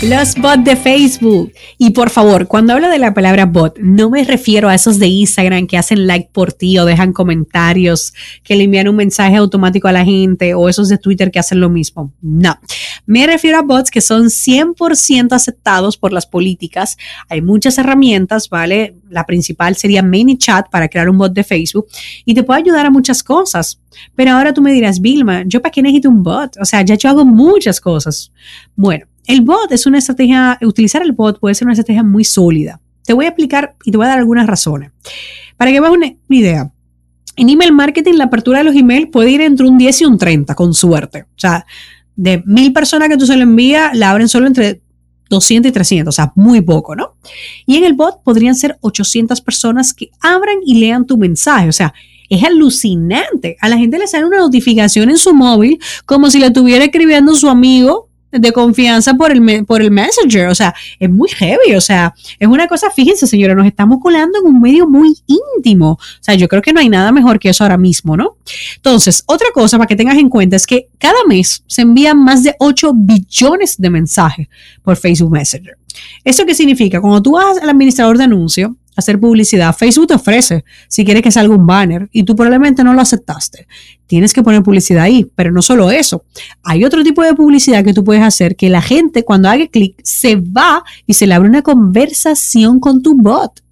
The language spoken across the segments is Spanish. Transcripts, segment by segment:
Los bots de Facebook. Y por favor, cuando hablo de la palabra bot, no me refiero a esos de Instagram que hacen like por ti o dejan comentarios, que le envían un mensaje automático a la gente o esos de Twitter que hacen lo mismo. No, me refiero a bots que son 100% aceptados por las políticas. Hay muchas herramientas, ¿vale? La principal sería ManyChat para crear un bot de Facebook y te puede ayudar a muchas cosas. Pero ahora tú me dirás, Vilma, ¿yo para qué necesito un bot? O sea, ya yo hago muchas cosas. Bueno, el bot es una estrategia, utilizar el bot puede ser una estrategia muy sólida. Te voy a explicar y te voy a dar algunas razones. Para que veas una, idea, en email marketing la apertura de los emails puede ir entre un 10 y un 30, con suerte. O sea, de mil personas que tú se envías, la abren solo entre 200 y 300, o sea, muy poco, ¿no? Y en el bot podrían ser 800 personas que abran y lean tu mensaje, o sea, es alucinante. A la gente le sale una notificación en su móvil como si le estuviera escribiendo su amigo de confianza por el, por el Messenger. O sea, es muy heavy. O sea, es una cosa, fíjense, señora, nos estamos colando en un medio muy íntimo. O sea, yo creo que no hay nada mejor que eso ahora mismo, ¿no? Entonces, otra cosa para que tengas en cuenta es que cada mes se envían más de 8 billones de mensajes por Facebook Messenger. ¿Eso qué significa? Cuando tú vas al administrador de anuncio, hacer publicidad, Facebook te ofrece si quieres que salga un banner y tú probablemente no lo aceptaste. Tienes que poner publicidad ahí, pero no solo eso. Hay otro tipo de publicidad que tú puedes hacer que la gente cuando haga clic se va y se le abre una conversación con tu bot.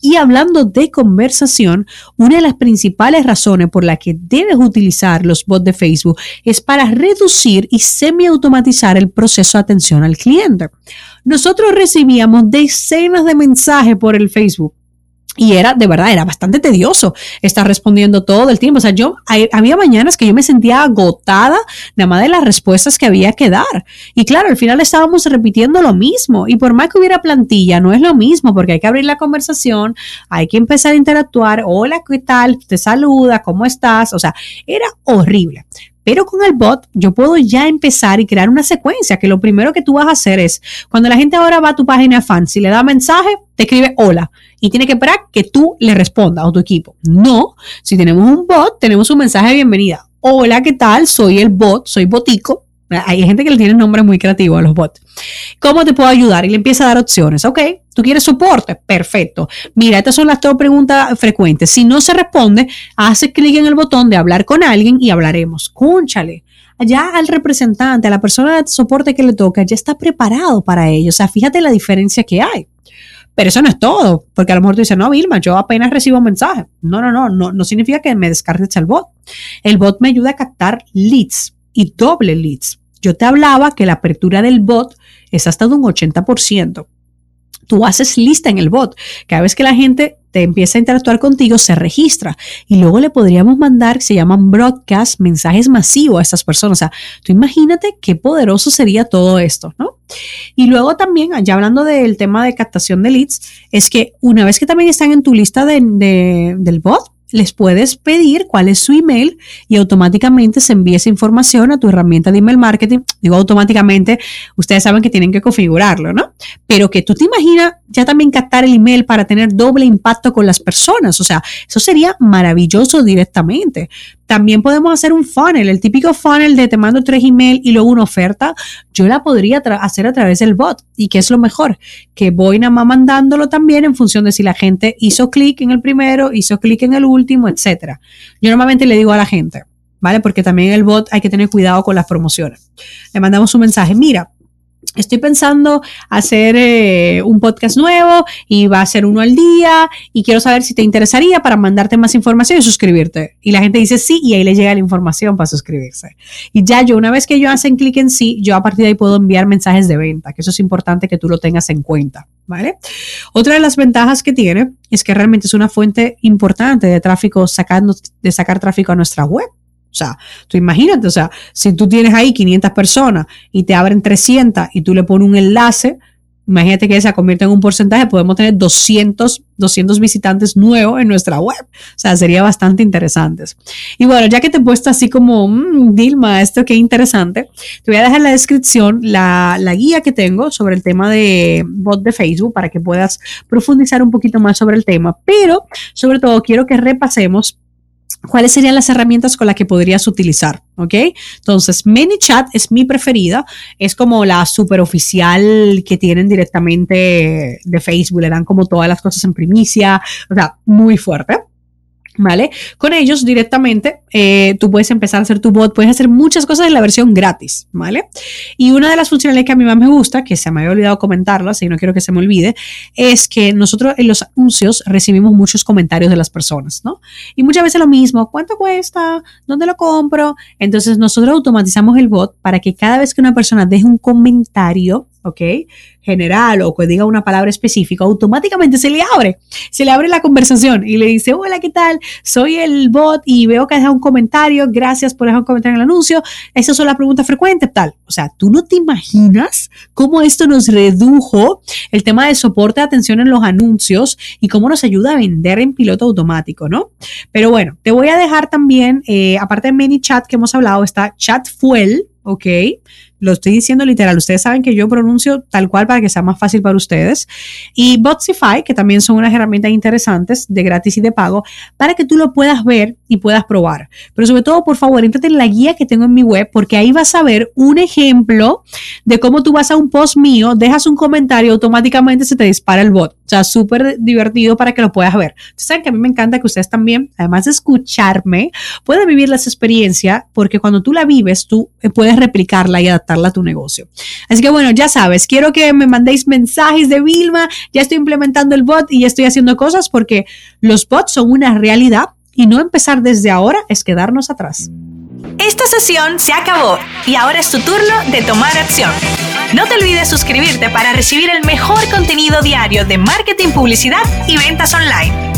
Y hablando de conversación, una de las principales razones por las que debes utilizar los bots de Facebook es para reducir y semi-automatizar el proceso de atención al cliente. Nosotros recibíamos decenas de mensajes por el Facebook y era, de verdad, era bastante tedioso estar respondiendo todo el tiempo. O sea, yo, había mañanas que yo me sentía agotada nada más de las respuestas que había que dar. Y claro, al final estábamos repitiendo lo mismo. Y por más que hubiera plantilla, no es lo mismo porque hay que abrir la conversación, hay que empezar a interactuar. Hola, ¿qué tal? Te saluda, ¿cómo estás? O sea, era horrible. Pero con el bot yo puedo ya empezar y crear una secuencia que lo primero que tú vas a hacer es, cuando la gente ahora va a tu página fan, si le da mensaje, te escribe hola y tiene que esperar que tú le respondas a tu equipo. No, si tenemos un bot, tenemos un mensaje de bienvenida. Hola, ¿qué tal? Soy el bot, soy botico. Hay gente que le tiene nombre muy creativo a los bots. ¿Cómo te puedo ayudar? Y le empieza a dar opciones. Ok, ¿tú quieres soporte? Perfecto. Mira, estas son las dos preguntas frecuentes. Si no se responde, hace clic en el botón de hablar con alguien y hablaremos. Cúnchale. Ya al representante, a la persona de soporte que le toca, ya está preparado para ello. O sea, fíjate la diferencia que hay. Pero eso no es todo, porque a lo mejor tú dices, no, Vilma, yo apenas recibo un mensaje. No, no, no, no, no significa que me descargues el bot. El bot me ayuda a captar leads y doble leads. Yo te hablaba que la apertura del bot es hasta de un 80%. Tú haces lista en el bot. Cada vez que la gente te empieza a interactuar contigo, se registra. Y luego le podríamos mandar, se llaman broadcast, mensajes masivos a estas personas. O sea, tú imagínate qué poderoso sería todo esto, ¿no? Y luego también, ya hablando del tema de captación de leads, es que una vez que también están en tu lista del bot, les puedes pedir cuál es su email y automáticamente se envía esa información a tu herramienta de email marketing. Digo automáticamente, ustedes saben que tienen que configurarlo, ¿no? Pero que tú te imaginas ya también captar el email para tener doble impacto con las personas. O sea, eso sería maravilloso directamente. También podemos hacer un funnel, el típico funnel de te mando tres emails y luego una oferta. Yo la podría hacer a través del bot. ¿Y qué es lo mejor? Que voy nada más mandándolo también en función de si la gente hizo clic en el primero, hizo clic en el último, etcétera. Yo normalmente le digo a la gente, ¿vale? Porque también el bot hay que tener cuidado con las promociones. Le mandamos un mensaje, mira, estoy pensando hacer eh, un podcast nuevo y va a ser uno al día y quiero saber si te interesaría para mandarte más información y suscribirte. Y la gente dice sí y ahí le llega la información para suscribirse. Y ya yo, una vez que yo hacen clic en sí, yo a partir de ahí puedo enviar mensajes de venta, que eso es importante que tú lo tengas en cuenta, ¿vale? Otra de las ventajas que tiene es que realmente es una fuente importante de tráfico, sacando, de sacar tráfico a nuestra web. O sea, tú imagínate, o sea, si tú tienes ahí 500 personas y te abren 300 y tú le pones un enlace, Imagínate que se convierte en un porcentaje, podemos tener 200, 200 visitantes nuevos en nuestra web. O sea, sería bastante interesante. Y bueno, ya que te he puesto así como, mmm, Dilma, esto qué interesante, te voy a dejar en la descripción la, la guía que tengo sobre el tema de bot de Facebook para que puedas profundizar un poquito más sobre el tema. Pero, sobre todo, quiero que repasemos ¿Cuáles serían las herramientas con las que podrías utilizar? ¿Ok? Entonces, ManyChat es mi preferida. Es como la super oficial que tienen directamente de Facebook. Le dan como todas las cosas en primicia. O sea, muy fuerte. ¿Vale? Con ellos directamente eh, tú puedes empezar a hacer tu bot, puedes hacer muchas cosas en la versión gratis, ¿vale? Y una de las funcionalidades que a mí más me gusta, que se me había olvidado comentarlo, así no quiero que se me olvide, es que nosotros en los anuncios recibimos muchos comentarios de las personas, ¿no? Y muchas veces lo mismo, ¿cuánto cuesta? ¿Dónde lo compro? Entonces nosotros automatizamos el bot para que cada vez que una persona deje un comentario, ¿ok? General o que diga una palabra específica, automáticamente se le abre, se le abre la conversación y le dice, hola, ¿qué tal? Soy el bot y veo que has dejado un comentario, gracias por dejar un comentario en el anuncio, esas son las preguntas frecuentes, tal. O sea, tú no te imaginas cómo esto nos redujo el tema de soporte de atención en los anuncios y cómo nos ayuda a vender en piloto automático, ¿no? Pero bueno, te voy a dejar también, eh, aparte de ManyChat que hemos hablado, está ChatFuel, ¿ok? Lo estoy diciendo literal. Ustedes saben que yo pronuncio tal cual para que sea más fácil para ustedes. Y Botsify, que también son unas herramientas interesantes de gratis y de pago, para que tú lo puedas ver y puedas probar. Pero sobre todo, por favor, entrate en la guía que tengo en mi web, porque ahí vas a ver un ejemplo de cómo tú vas a un post mío, dejas un comentario, automáticamente se te dispara el bot. O sea, súper divertido para que lo puedas ver. Ustedes saben que a mí me encanta que ustedes también, además de escucharme, puedan vivir las experiencias, porque cuando tú la vives, tú puedes replicarla y adaptarla a tu negocio. Así que bueno, ya sabes, quiero que me mandéis mensajes de Vilma, ya estoy implementando el bot y ya estoy haciendo cosas porque los bots son una realidad y no empezar desde ahora es quedarnos atrás. Esta sesión se acabó y ahora es tu turno de tomar acción. No te olvides suscribirte para recibir el mejor contenido diario de marketing, publicidad y ventas online.